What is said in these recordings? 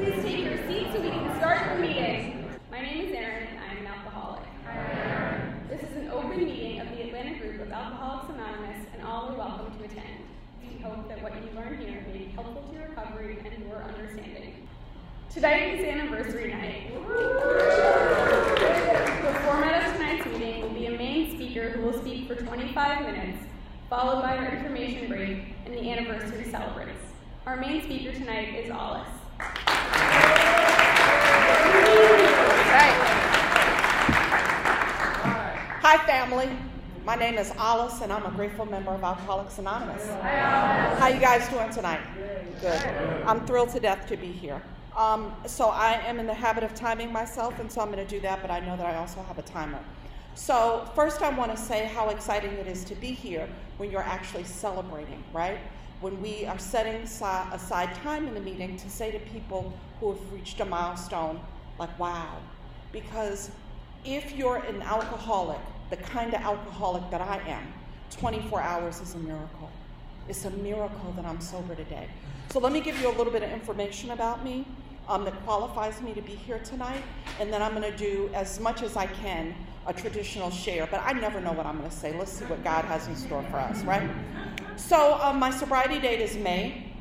Please take your seats so we can start the meeting. My name is Erin and I am an alcoholic. This is an open meeting of the Atlantic group of Alcoholics Anonymous and all are welcome to attend. We hope that what you learn here may be helpful to your recovery and your understanding. Tonight is anniversary night. The format of tonight's meeting will be a main speaker who will speak for 25 minutes, followed by our information break and the anniversary celebrates. Our main speaker tonight is Alice. Hi, family. My name is Alice, and I'm a grateful member of Alcoholics Anonymous. How you guys doing tonight? Good. I'm thrilled to death to be here. Um, so I am in the habit of timing myself, and so I'm going to do that. But I know that I also have a timer. So first, I want to say how exciting it is to be here when you're actually celebrating, right? When we are setting aside time in the meeting to say to people who have reached a milestone, like, wow. Because if you're an alcoholic, the kind of alcoholic that I am, 24 hours is a miracle. It's a miracle that I'm sober today. So let me give you a little bit of information about me um, that qualifies me to be here tonight, and then I'm going to do as much as I can a traditional share, but I never know what I'm going to say. Let's see what God has in store for us, right? So um, my sobriety date is May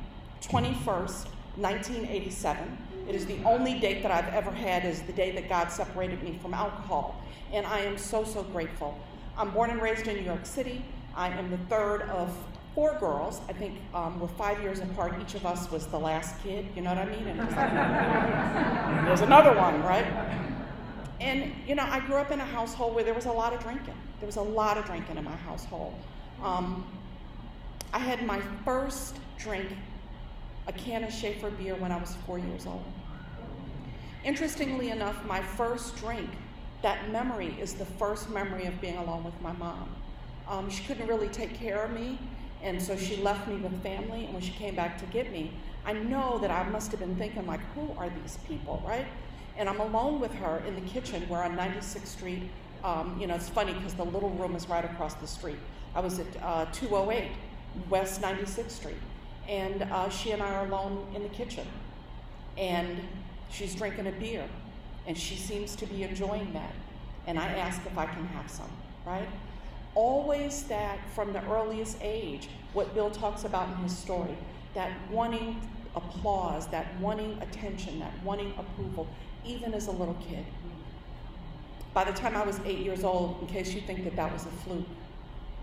21st, 1987. It is the only date that I've ever had is the day that God separated me from alcohol. And I am so, so grateful. I'm born and raised in New York City. I am the third of four girls. I think um, we're five years apart. Each of us was the last kid, you know what I mean? And like, there's another one, right? And, you know, I grew up in a household where there was a lot of drinking. There was a lot of drinking in my household. Um, I had my first drink, a can of Schaefer beer, when I was four years old. Interestingly enough, my first drink, that memory is the first memory of being alone with my mom. Um, she couldn't really take care of me, and so she left me with family. And when she came back to get me, I know that I must have been thinking, like, who are these people, right? And I'm alone with her in the kitchen. We're on 96th Street. Um, you know, it's funny because the little room is right across the street. I was at uh, 208 West 96th Street, and uh, she and I are alone in the kitchen. And She's drinking a beer, and she seems to be enjoying that. And I ask if I can have some, right? Always that from the earliest age, what Bill talks about in his story, that wanting applause, that wanting attention, that wanting approval, even as a little kid. By the time I was eight years old, in case you think that that was a fluke,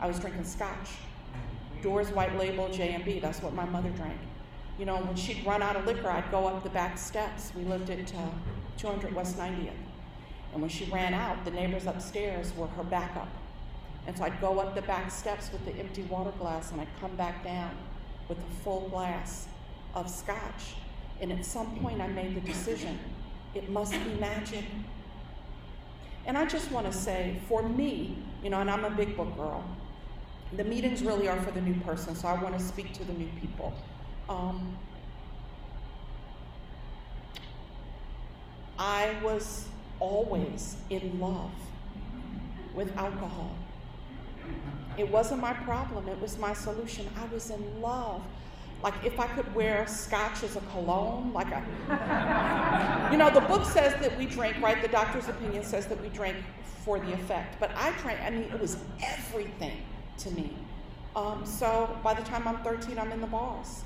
I was drinking scotch. Dewar's White Label J&B, that's what my mother drank you know, when she'd run out of liquor, I'd go up the back steps. We lived at uh, 200 West 90th. And when she ran out, the neighbors upstairs were her backup. And so I'd go up the back steps with the empty water glass and I'd come back down with a full glass of scotch. And at some point, I made the decision it must be magic. And I just want to say, for me, you know, and I'm a big book girl, the meetings really are for the new person, so I want to speak to the new people. Um, I was always in love with alcohol. It wasn't my problem, it was my solution. I was in love. Like if I could wear scotch as a cologne, like a, you know, the book says that we drink, right? The doctor's opinion says that we drink for the effect. But I drank, I mean, it was everything to me. Um, so by the time I'm 13, I'm in the bars.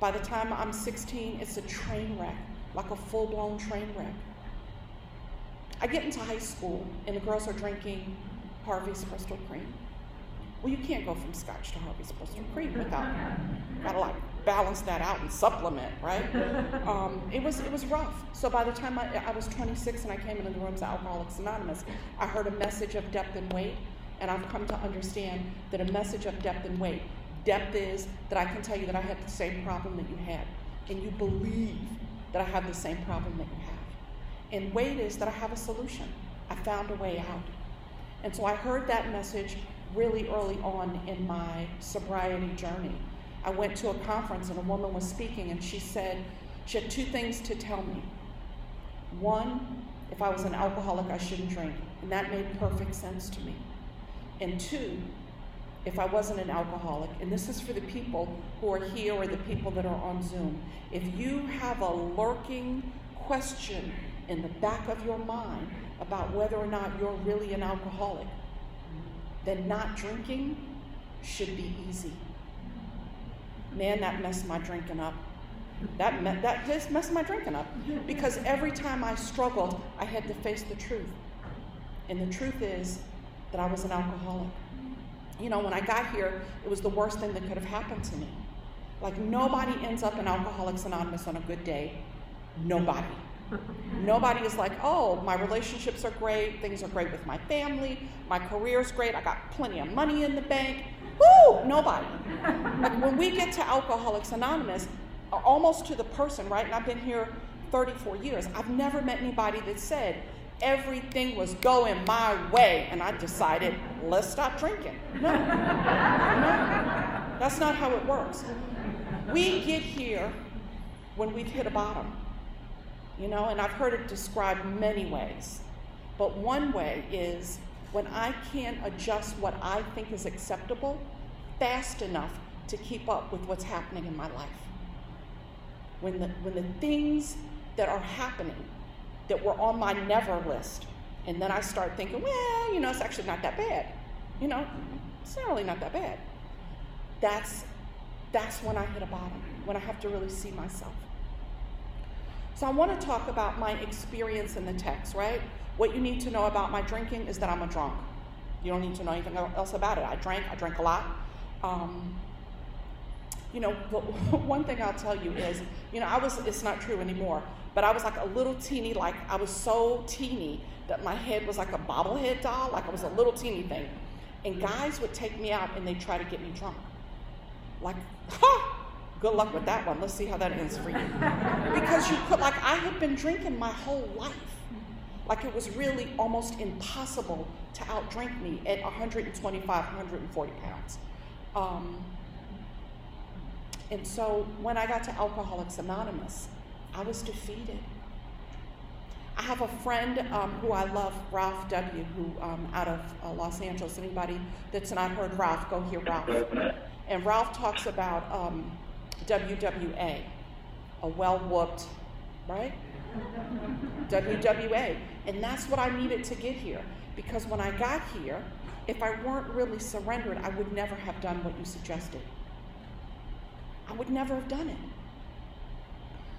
By the time I'm 16, it's a train wreck, like a full blown train wreck. I get into high school and the girls are drinking Harvey's Bristol Cream. Well, you can't go from scotch to Harvey's Bristol Cream without, gotta like balance that out and supplement, right? Um, it, was, it was rough. So by the time I, I was 26 and I came into the rooms of Alcoholics Anonymous, I heard a message of depth and weight, and I've come to understand that a message of depth and weight Depth is that I can tell you that I had the same problem that you had, and you believe that I have the same problem that you have. And weight is that I have a solution. I found a way out. And so I heard that message really early on in my sobriety journey. I went to a conference and a woman was speaking, and she said she had two things to tell me. One, if I was an alcoholic, I shouldn't drink. And that made perfect sense to me. And two, if I wasn't an alcoholic, and this is for the people who are here or the people that are on Zoom, if you have a lurking question in the back of your mind about whether or not you're really an alcoholic, then not drinking should be easy. Man, that messed my drinking up. That, me- that just messed my drinking up. Because every time I struggled, I had to face the truth. And the truth is that I was an alcoholic. You know, when I got here, it was the worst thing that could have happened to me. Like, nobody ends up in Alcoholics Anonymous on a good day. Nobody. Nobody is like, oh, my relationships are great, things are great with my family, my career's great, I got plenty of money in the bank. Woo! Nobody. Like when we get to Alcoholics Anonymous, almost to the person, right? And I've been here 34 years, I've never met anybody that said, everything was going my way, and I decided, let's stop drinking. No. No. That's not how it works. We get here when we've hit a bottom you know, and I've heard it described many ways. But one way is when I can't adjust what I think is acceptable fast enough to keep up with what's happening in my life. When the, when the things that are happening that were on my never list, and then I start thinking, well, you know, it's actually not that bad. You know, it's not really not that bad. That's, that's when I hit a bottom, when I have to really see myself. So I want to talk about my experience in the text, right? What you need to know about my drinking is that I'm a drunk. You don't need to know anything else about it. I drank, I drank a lot. Um, you know, one thing I'll tell you is, you know, I was, it's not true anymore, but I was like a little teeny, like I was so teeny that my head was like a bobblehead doll, like I was a little teeny thing. And guys would take me out and they'd try to get me drunk. Like, ha! Good luck with that one. Let's see how that ends for you. Because you could, like, I had been drinking my whole life. Like, it was really almost impossible to outdrink me at 125, 140 pounds. Um, and so when I got to Alcoholics Anonymous, I was defeated. I have a friend um, who I love, Ralph W., who um, out of uh, Los Angeles. Anybody that's not heard Ralph, go hear Ralph. And Ralph talks about um, WWA, a well whooped, right? WWA. And that's what I needed to get here. Because when I got here, if I weren't really surrendered, I would never have done what you suggested. I would never have done it.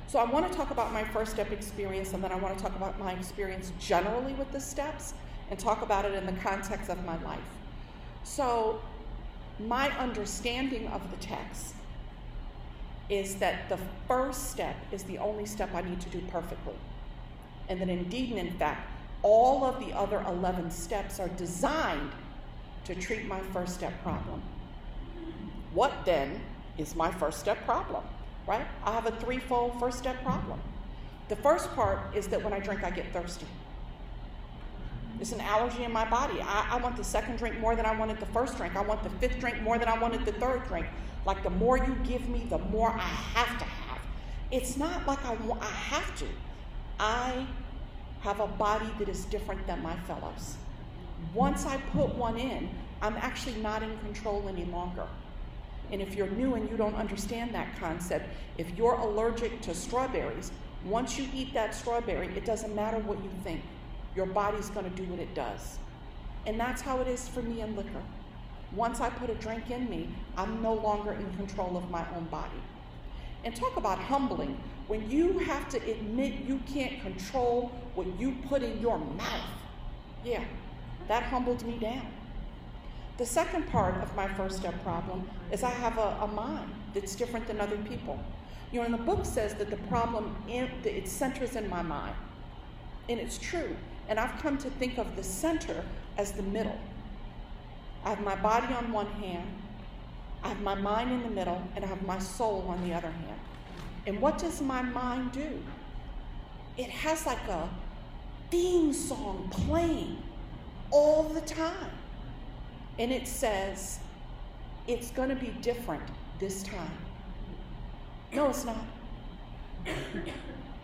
So I want to talk about my first step experience, and then I want to talk about my experience generally with the steps and talk about it in the context of my life. So, my understanding of the text is that the first step is the only step I need to do perfectly. And that indeed and in fact, all of the other 11 steps are designed to treat my first step problem. What then is my first step problem? Right? I have a threefold first step problem. The first part is that when I drink, I get thirsty. It's an allergy in my body. I, I, want the second drink more than I wanted the first drink. I want the fifth drink more than I wanted the third drink. Like the more you give me, the more I have to have. It's not like I, I have to. I have a body that is different than my fellows. Once I put one in, I'm actually not in control any longer. And if you're new and you don't understand that concept, if you're allergic to strawberries, once you eat that strawberry, it doesn't matter what you think. Your body's going to do what it does. And that's how it is for me in liquor. Once I put a drink in me, I'm no longer in control of my own body. And talk about humbling. When you have to admit you can't control what you put in your mouth, yeah, that humbled me down. The second part of my first step problem is I have a, a mind that's different than other people. You know, and the book says that the problem in, it centers in my mind, and it's true. And I've come to think of the center as the middle. I have my body on one hand, I have my mind in the middle, and I have my soul on the other hand. And what does my mind do? It has like a theme song playing all the time. And it says, it's going to be different this time. No, it's not.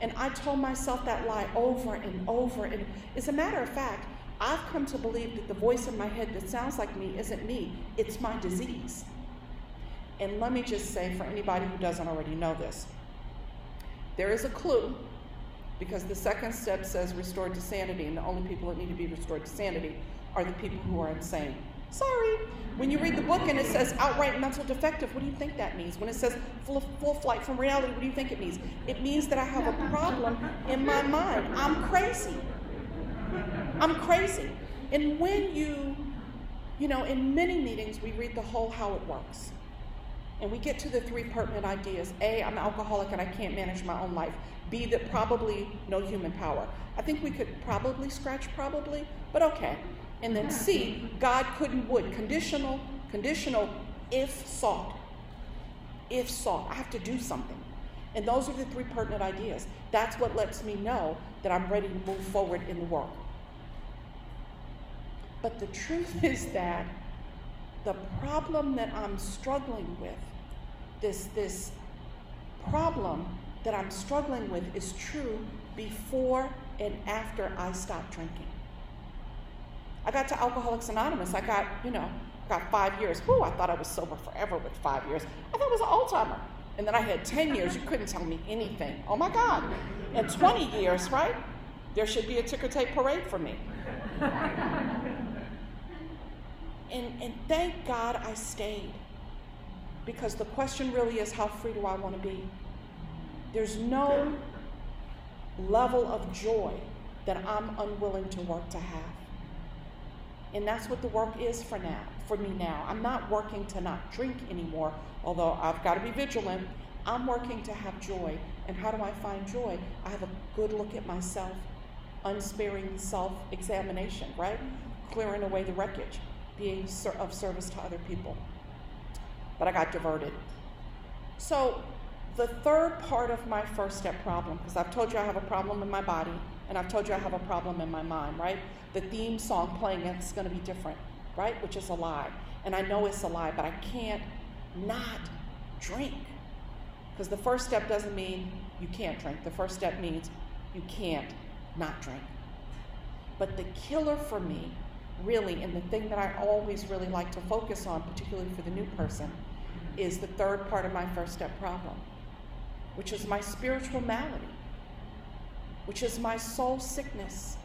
And I told myself that lie over and over. And as a matter of fact, I've come to believe that the voice in my head that sounds like me isn't me, it's my disease. And let me just say for anybody who doesn't already know this, there is a clue because the second step says restored to sanity, and the only people that need to be restored to sanity are the people who are insane. Sorry. When you read the book and it says outright mental defective, what do you think that means? When it says full, full flight from reality, what do you think it means? It means that I have a problem in my mind. I'm crazy. I'm crazy. And when you, you know, in many meetings, we read the whole how it works. And we get to the three pertinent ideas A, I'm alcoholic and I can't manage my own life. B, that probably no human power. I think we could probably scratch probably, but okay. And then C, God couldn't would. Conditional, conditional, if sought. If sought. I have to do something. And those are the three pertinent ideas. That's what lets me know that I'm ready to move forward in the work. But the truth is that the problem that I'm struggling with, this, this problem that I'm struggling with, is true before and after I stop drinking. I got to Alcoholics Anonymous. I got, you know, got five years. Whoo, I thought I was sober forever with five years. I thought it was an old timer. And then I had 10 years. You couldn't tell me anything. Oh my God. And 20 years, right? There should be a ticker tape parade for me. And, and thank God I stayed. Because the question really is how free do I want to be? There's no level of joy that I'm unwilling to work to have. And that's what the work is for now, for me now. I'm not working to not drink anymore, although I've got to be vigilant. I'm working to have joy. And how do I find joy? I have a good look at myself, unsparing self examination, right? Clearing away the wreckage being of service to other people. But I got diverted. So, the third part of my first step problem, because I've told you I have a problem in my body, and I've told you I have a problem in my mind, right? The theme song playing is going to be different, right? Which is a lie. And I know it's a lie, but I can't not drink. Because the first step doesn't mean you can't drink, the first step means you can't not drink. But the killer for me really, and the thing that I always really like to focus on, particularly for the new person, is the third part of my first step problem, which is my spiritual malady, which is my soul sickness.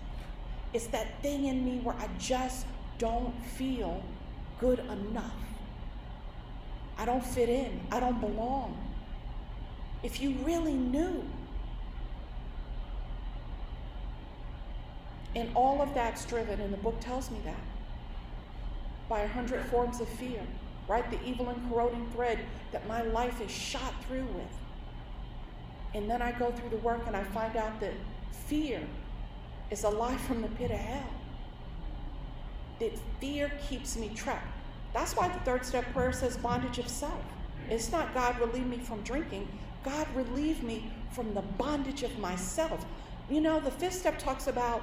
It's that thing in me where I just don't feel good enough. I don't fit in, I don't belong. If you really knew And all of that's driven, and the book tells me that, by a hundred forms of fear, right? The evil and corroding thread that my life is shot through with. And then I go through the work and I find out that fear is a lie from the pit of hell. That fear keeps me trapped. That's why the third step prayer says bondage of self. It's not God relieve me from drinking, God relieve me from the bondage of myself. You know, the fifth step talks about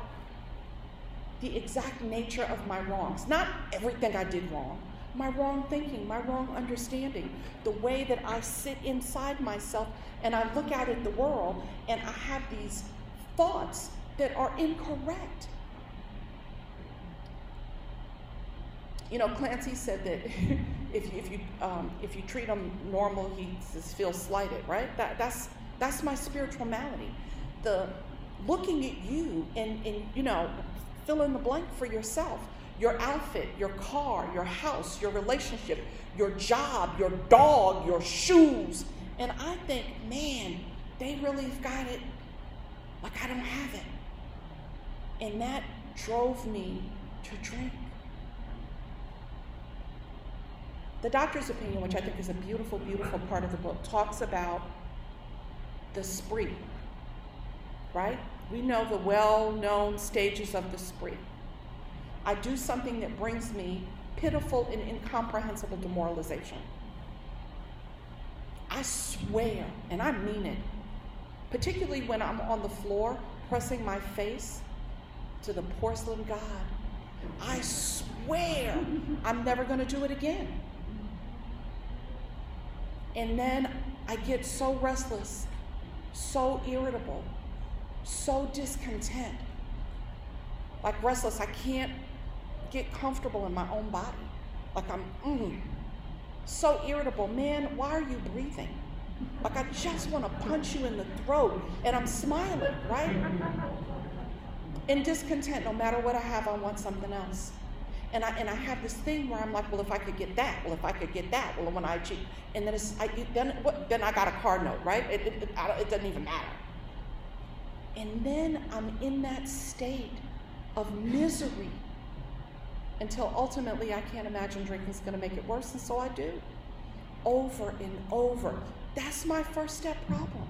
the exact nature of my wrongs. Not everything I did wrong, my wrong thinking, my wrong understanding, the way that I sit inside myself and I look out at the world and I have these thoughts that are incorrect. You know, Clancy said that if you, if you, um, if you treat him normal, he just feels slighted, right? That, that's, that's my spiritual malady. The looking at you and, and, you know, fill in the blank for yourself your outfit, your car, your house, your relationship, your job, your dog, your shoes. And I think, man, they really got it like I don't have it. And that drove me to drink. The doctor's opinion, which I think is a beautiful, beautiful part of the book, talks about the spree, right? We know the well known stages of the spree. I do something that brings me pitiful and incomprehensible demoralization. I swear, and I mean it, particularly when I'm on the floor pressing my face to the porcelain god. I swear I'm never going to do it again. And then I get so restless, so irritable, so discontent like restless. I can't get comfortable in my own body. Like I'm mm, so irritable. Man, why are you breathing? Like I just want to punch you in the throat, and I'm smiling, right? In discontent, no matter what I have, I want something else. And I, and I have this thing where I'm like, well, if I could get that, well, if I could get that, well, when I achieve, and then it's, I, then, what, then I got a card note, right? It, it, it, it doesn't even matter. And then I'm in that state of misery until ultimately I can't imagine drinking is going to make it worse, and so I do. Over and over. That's my first step problem.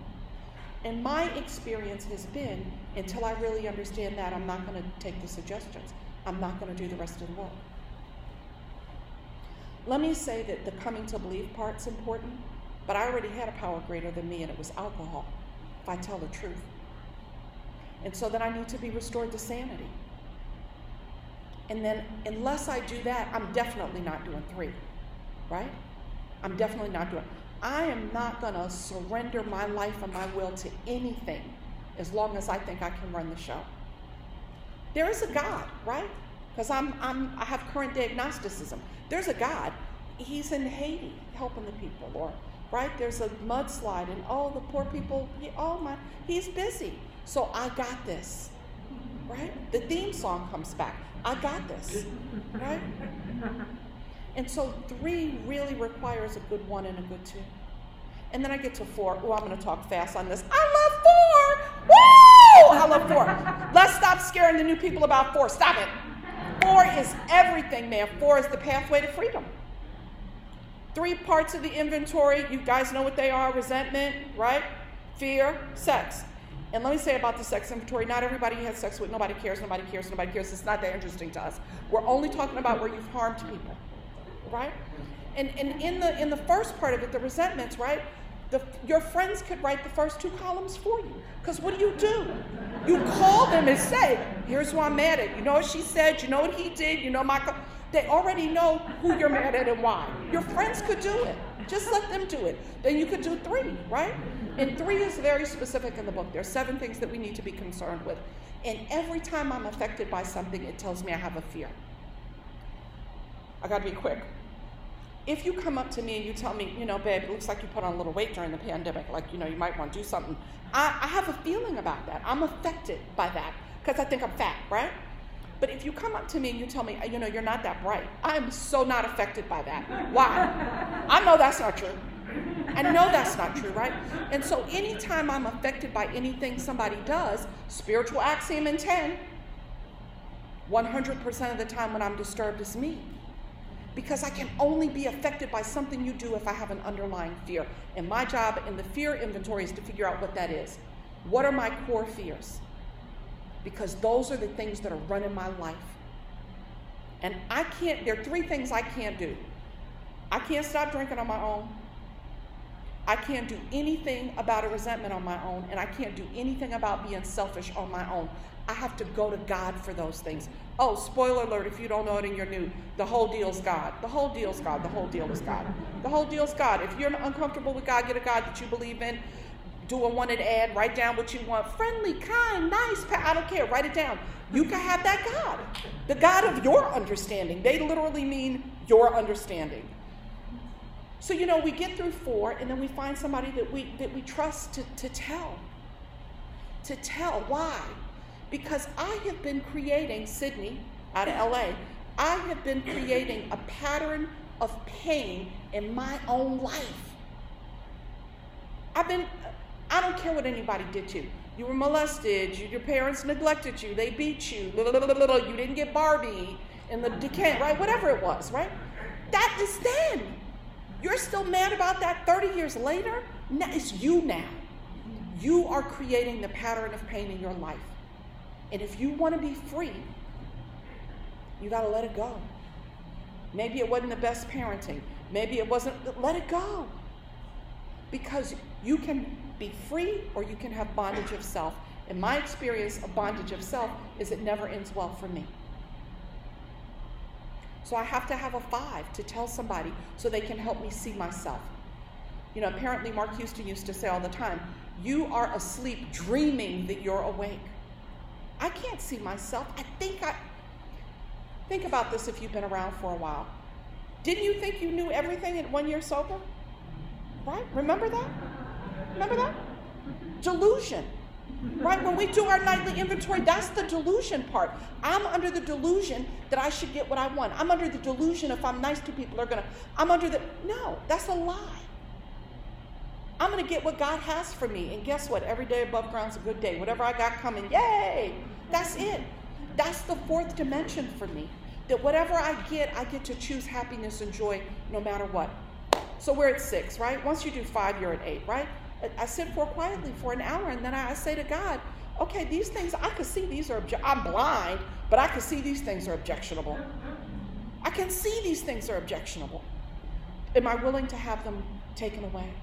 And my experience has been until I really understand that, I'm not going to take the suggestions. I'm not going to do the rest of the work. Let me say that the coming to believe part's important, but I already had a power greater than me, and it was alcohol, if I tell the truth. And so then I need to be restored to sanity. And then, unless I do that, I'm definitely not doing three, right? I'm definitely not doing. I am not going to surrender my life and my will to anything as long as I think I can run the show. There is a God, right? Because I'm, I'm, I have current day agnosticism. There's a God. He's in Haiti helping the people, or right? There's a mudslide, and oh, the poor people. He, oh my, he's busy. So I got this, right? The theme song comes back. I got this, right? And so three really requires a good one and a good two. And then I get to four. Oh, I'm going to talk fast on this. I love four. Woo! I love four. Let's stop scaring the new people about four. Stop it. Four is everything, man. Four is the pathway to freedom. Three parts of the inventory, you guys know what they are resentment, right? Fear, sex. And let me say about the sex inventory not everybody had sex with, nobody cares, nobody cares, nobody cares. It's not that interesting to us. We're only talking about where you've harmed people, right? And, and in, the, in the first part of it, the resentments, right? The, your friends could write the first two columns for you. Because what do you do? You call them and say, here's who I'm mad at. You know what she said? You know what he did? You know my. Co-. They already know who you're mad at and why. Your friends could do it. Just let them do it. Then you could do three, right? And three is very specific in the book. There are seven things that we need to be concerned with. And every time I'm affected by something, it tells me I have a fear. I got to be quick if you come up to me and you tell me, you know, babe, it looks like you put on a little weight during the pandemic, like, you know, you might want to do something, I, I have a feeling about that. I'm affected by that because I think I'm fat, right? But if you come up to me and you tell me, you know, you're not that bright, I am so not affected by that. Why? I know that's not true. I know that's not true, right? And so anytime I'm affected by anything somebody does, spiritual axiom in 10, 100% of the time when I'm disturbed is me because I can only be affected by something you do if I have an underlying fear. And my job in the fear inventory is to figure out what that is. What are my core fears? Because those are the things that are running my life. And I can't, there are three things I can't do. I can't stop drinking on my own. I can't do anything about a resentment on my own, and I can't do anything about being selfish on my own. I have to go to God for those things. Oh, spoiler alert if you don't know it and you're new, the whole deal's God. The whole deal's God. The whole deal is God. The whole deal's God. If you're uncomfortable with God, get a God that you believe in. Do a wanted ad, write down what you want. Friendly, kind, nice. I don't care. Write it down. You can have that God. The God of your understanding. They literally mean your understanding. So, you know, we get through four and then we find somebody that we that we trust to, to tell. To tell. Why? Because I have been creating, Sydney out of LA, I have been creating a pattern of pain in my own life. I've been, I don't care what anybody did to you. You were molested, you, your parents neglected you, they beat you, little, little, little, you didn't get Barbie in the decay, right? Whatever it was, right? That is then. You're still mad about that 30 years later? It's you now. You are creating the pattern of pain in your life. And if you want to be free, you got to let it go. Maybe it wasn't the best parenting. Maybe it wasn't, let it go. Because you can be free or you can have bondage of self. In my experience a bondage of self is it never ends well for me. So I have to have a five to tell somebody so they can help me see myself. You know, apparently Mark Houston used to say all the time, you are asleep dreaming that you're awake. I can't see myself. I think I. Think about this if you've been around for a while. Didn't you think you knew everything at one year sober? Right? Remember that? Remember that? Delusion. Right? When we do our nightly inventory, that's the delusion part. I'm under the delusion that I should get what I want. I'm under the delusion if I'm nice to people, they're going to. I'm under the. No, that's a lie. I'm going to get what God has for me. And guess what? Every day above ground's a good day. Whatever I got coming, yay! That's it. That's the fourth dimension for me. That whatever I get, I get to choose happiness and joy no matter what. So we're at six, right? Once you do five, you're at eight, right? I sit for quietly for an hour, and then I say to God, okay, these things, I can see these are, obje- I'm blind, but I can see these things are objectionable. I can see these things are objectionable. Am I willing to have them taken away?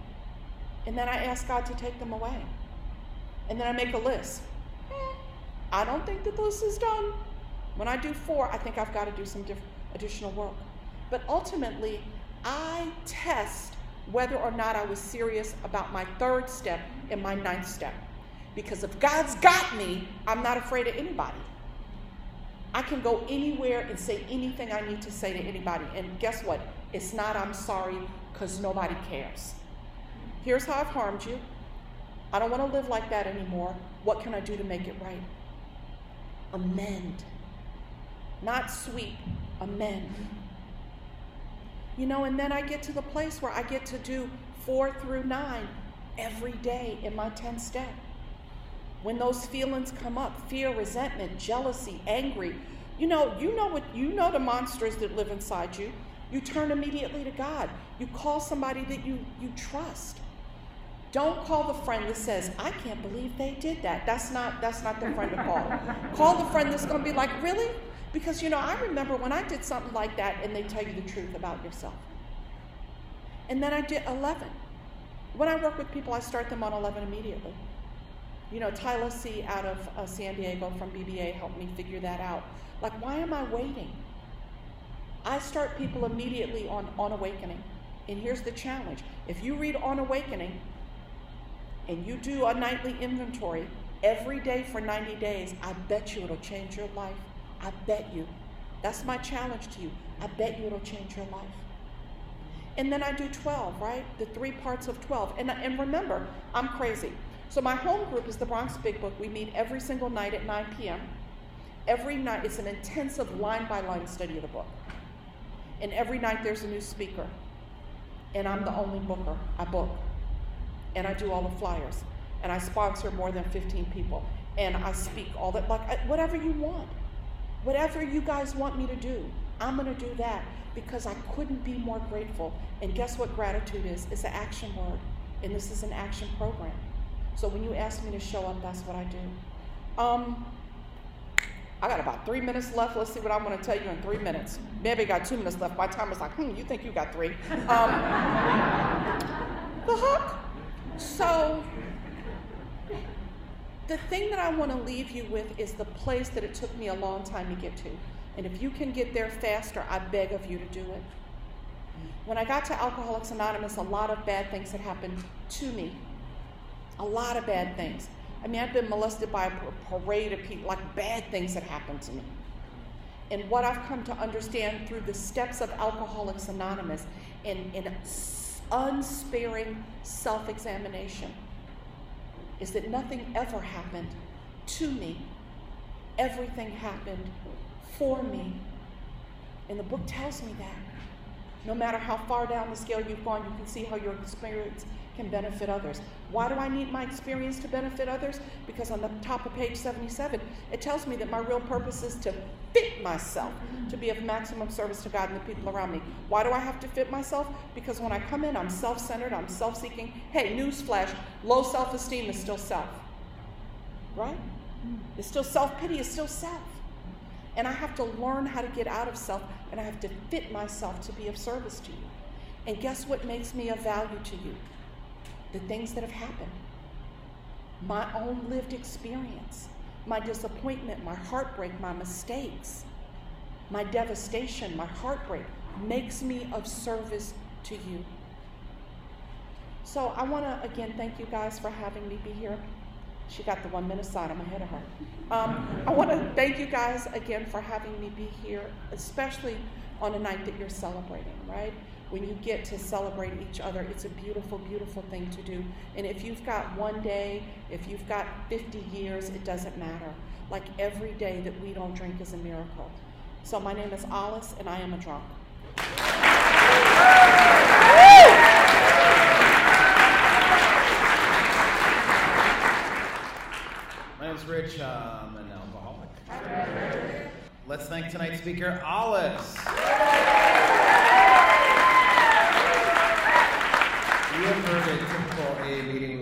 And then I ask God to take them away. And then I make a list. I don't think that this is done. When I do four, I think I've got to do some diff- additional work. But ultimately, I test whether or not I was serious about my third step and my ninth step. Because if God's got me, I'm not afraid of anybody. I can go anywhere and say anything I need to say to anybody. And guess what? It's not I'm sorry because nobody cares. Here's how I've harmed you. I don't want to live like that anymore. What can I do to make it right? Amend. Not sweep, amend. You know, and then I get to the place where I get to do four through nine every day in my 10 step. When those feelings come up, fear, resentment, jealousy, angry, you know, you know what you know the monsters that live inside you. You turn immediately to God. You call somebody that you, you trust. Don't call the friend that says, I can't believe they did that. That's not that's not the friend to call. call the friend that's gonna be like, really? Because, you know, I remember when I did something like that and they tell you the truth about yourself. And then I did 11. When I work with people, I start them on 11 immediately. You know, Tyler C. out of uh, San Diego from BBA helped me figure that out. Like, why am I waiting? I start people immediately on On Awakening. And here's the challenge if you read On Awakening and you do a nightly inventory every day for 90 days, I bet you it'll change your life. I bet you. That's my challenge to you. I bet you it'll change your life. And then I do 12, right? The three parts of 12. And, and remember, I'm crazy. So my home group is the Bronx Big Book. We meet every single night at 9 p.m. Every night, it's an intensive line by line study of the book. And every night there's a new speaker. And I'm the only booker. I book. And I do all the flyers. And I sponsor more than 15 people. And I speak all that, like whatever you want. Whatever you guys want me to do, I'm to do that because I couldn't be more grateful. And guess what gratitude is? It's an action word. And this is an action program. So when you ask me to show up, that's what I do. Um, I got about three minutes left. Let's see what I'm going to tell you in three minutes. Maybe I got two minutes left. My time is like, hmm, you think you got three. Um, the hook. So the thing that I want to leave you with is the place that it took me a long time to get to. And if you can get there faster, I beg of you to do it. When I got to Alcoholics Anonymous, a lot of bad things had happened to me. A lot of bad things. I mean, I've been molested by a parade of people, like bad things had happened to me. And what I've come to understand through the steps of Alcoholics Anonymous in, in unsparing self examination is that nothing ever happened to me, everything happened for me. And the book tells me that. No matter how far down the scale you've gone, you can see how your experience can benefit others. Why do I need my experience to benefit others? Because on the top of page 77, it tells me that my real purpose is to fit myself to be of maximum service to God and the people around me. Why do I have to fit myself? Because when I come in, I'm self centered, I'm self seeking. Hey, newsflash low self esteem is still self. Right? It's still self pity, is still self. And I have to learn how to get out of self and I have to fit myself to be of service to you. And guess what makes me of value to you? The things that have happened, my own lived experience, my disappointment, my heartbreak, my mistakes, my devastation, my heartbreak makes me of service to you. So I want to again thank you guys for having me be here. She got the one minute sign. I'm ahead of her. Um, I want to thank you guys again for having me be here, especially on a night that you're celebrating, right? When you get to celebrate each other, it's a beautiful, beautiful thing to do. And if you've got one day, if you've got 50 years, it doesn't matter. Like every day that we don't drink is a miracle. So my name is Alice, and I am a drunk. Um, an alcoholic. Let's thank tonight's speaker, Alice. Have heard a typical A meeting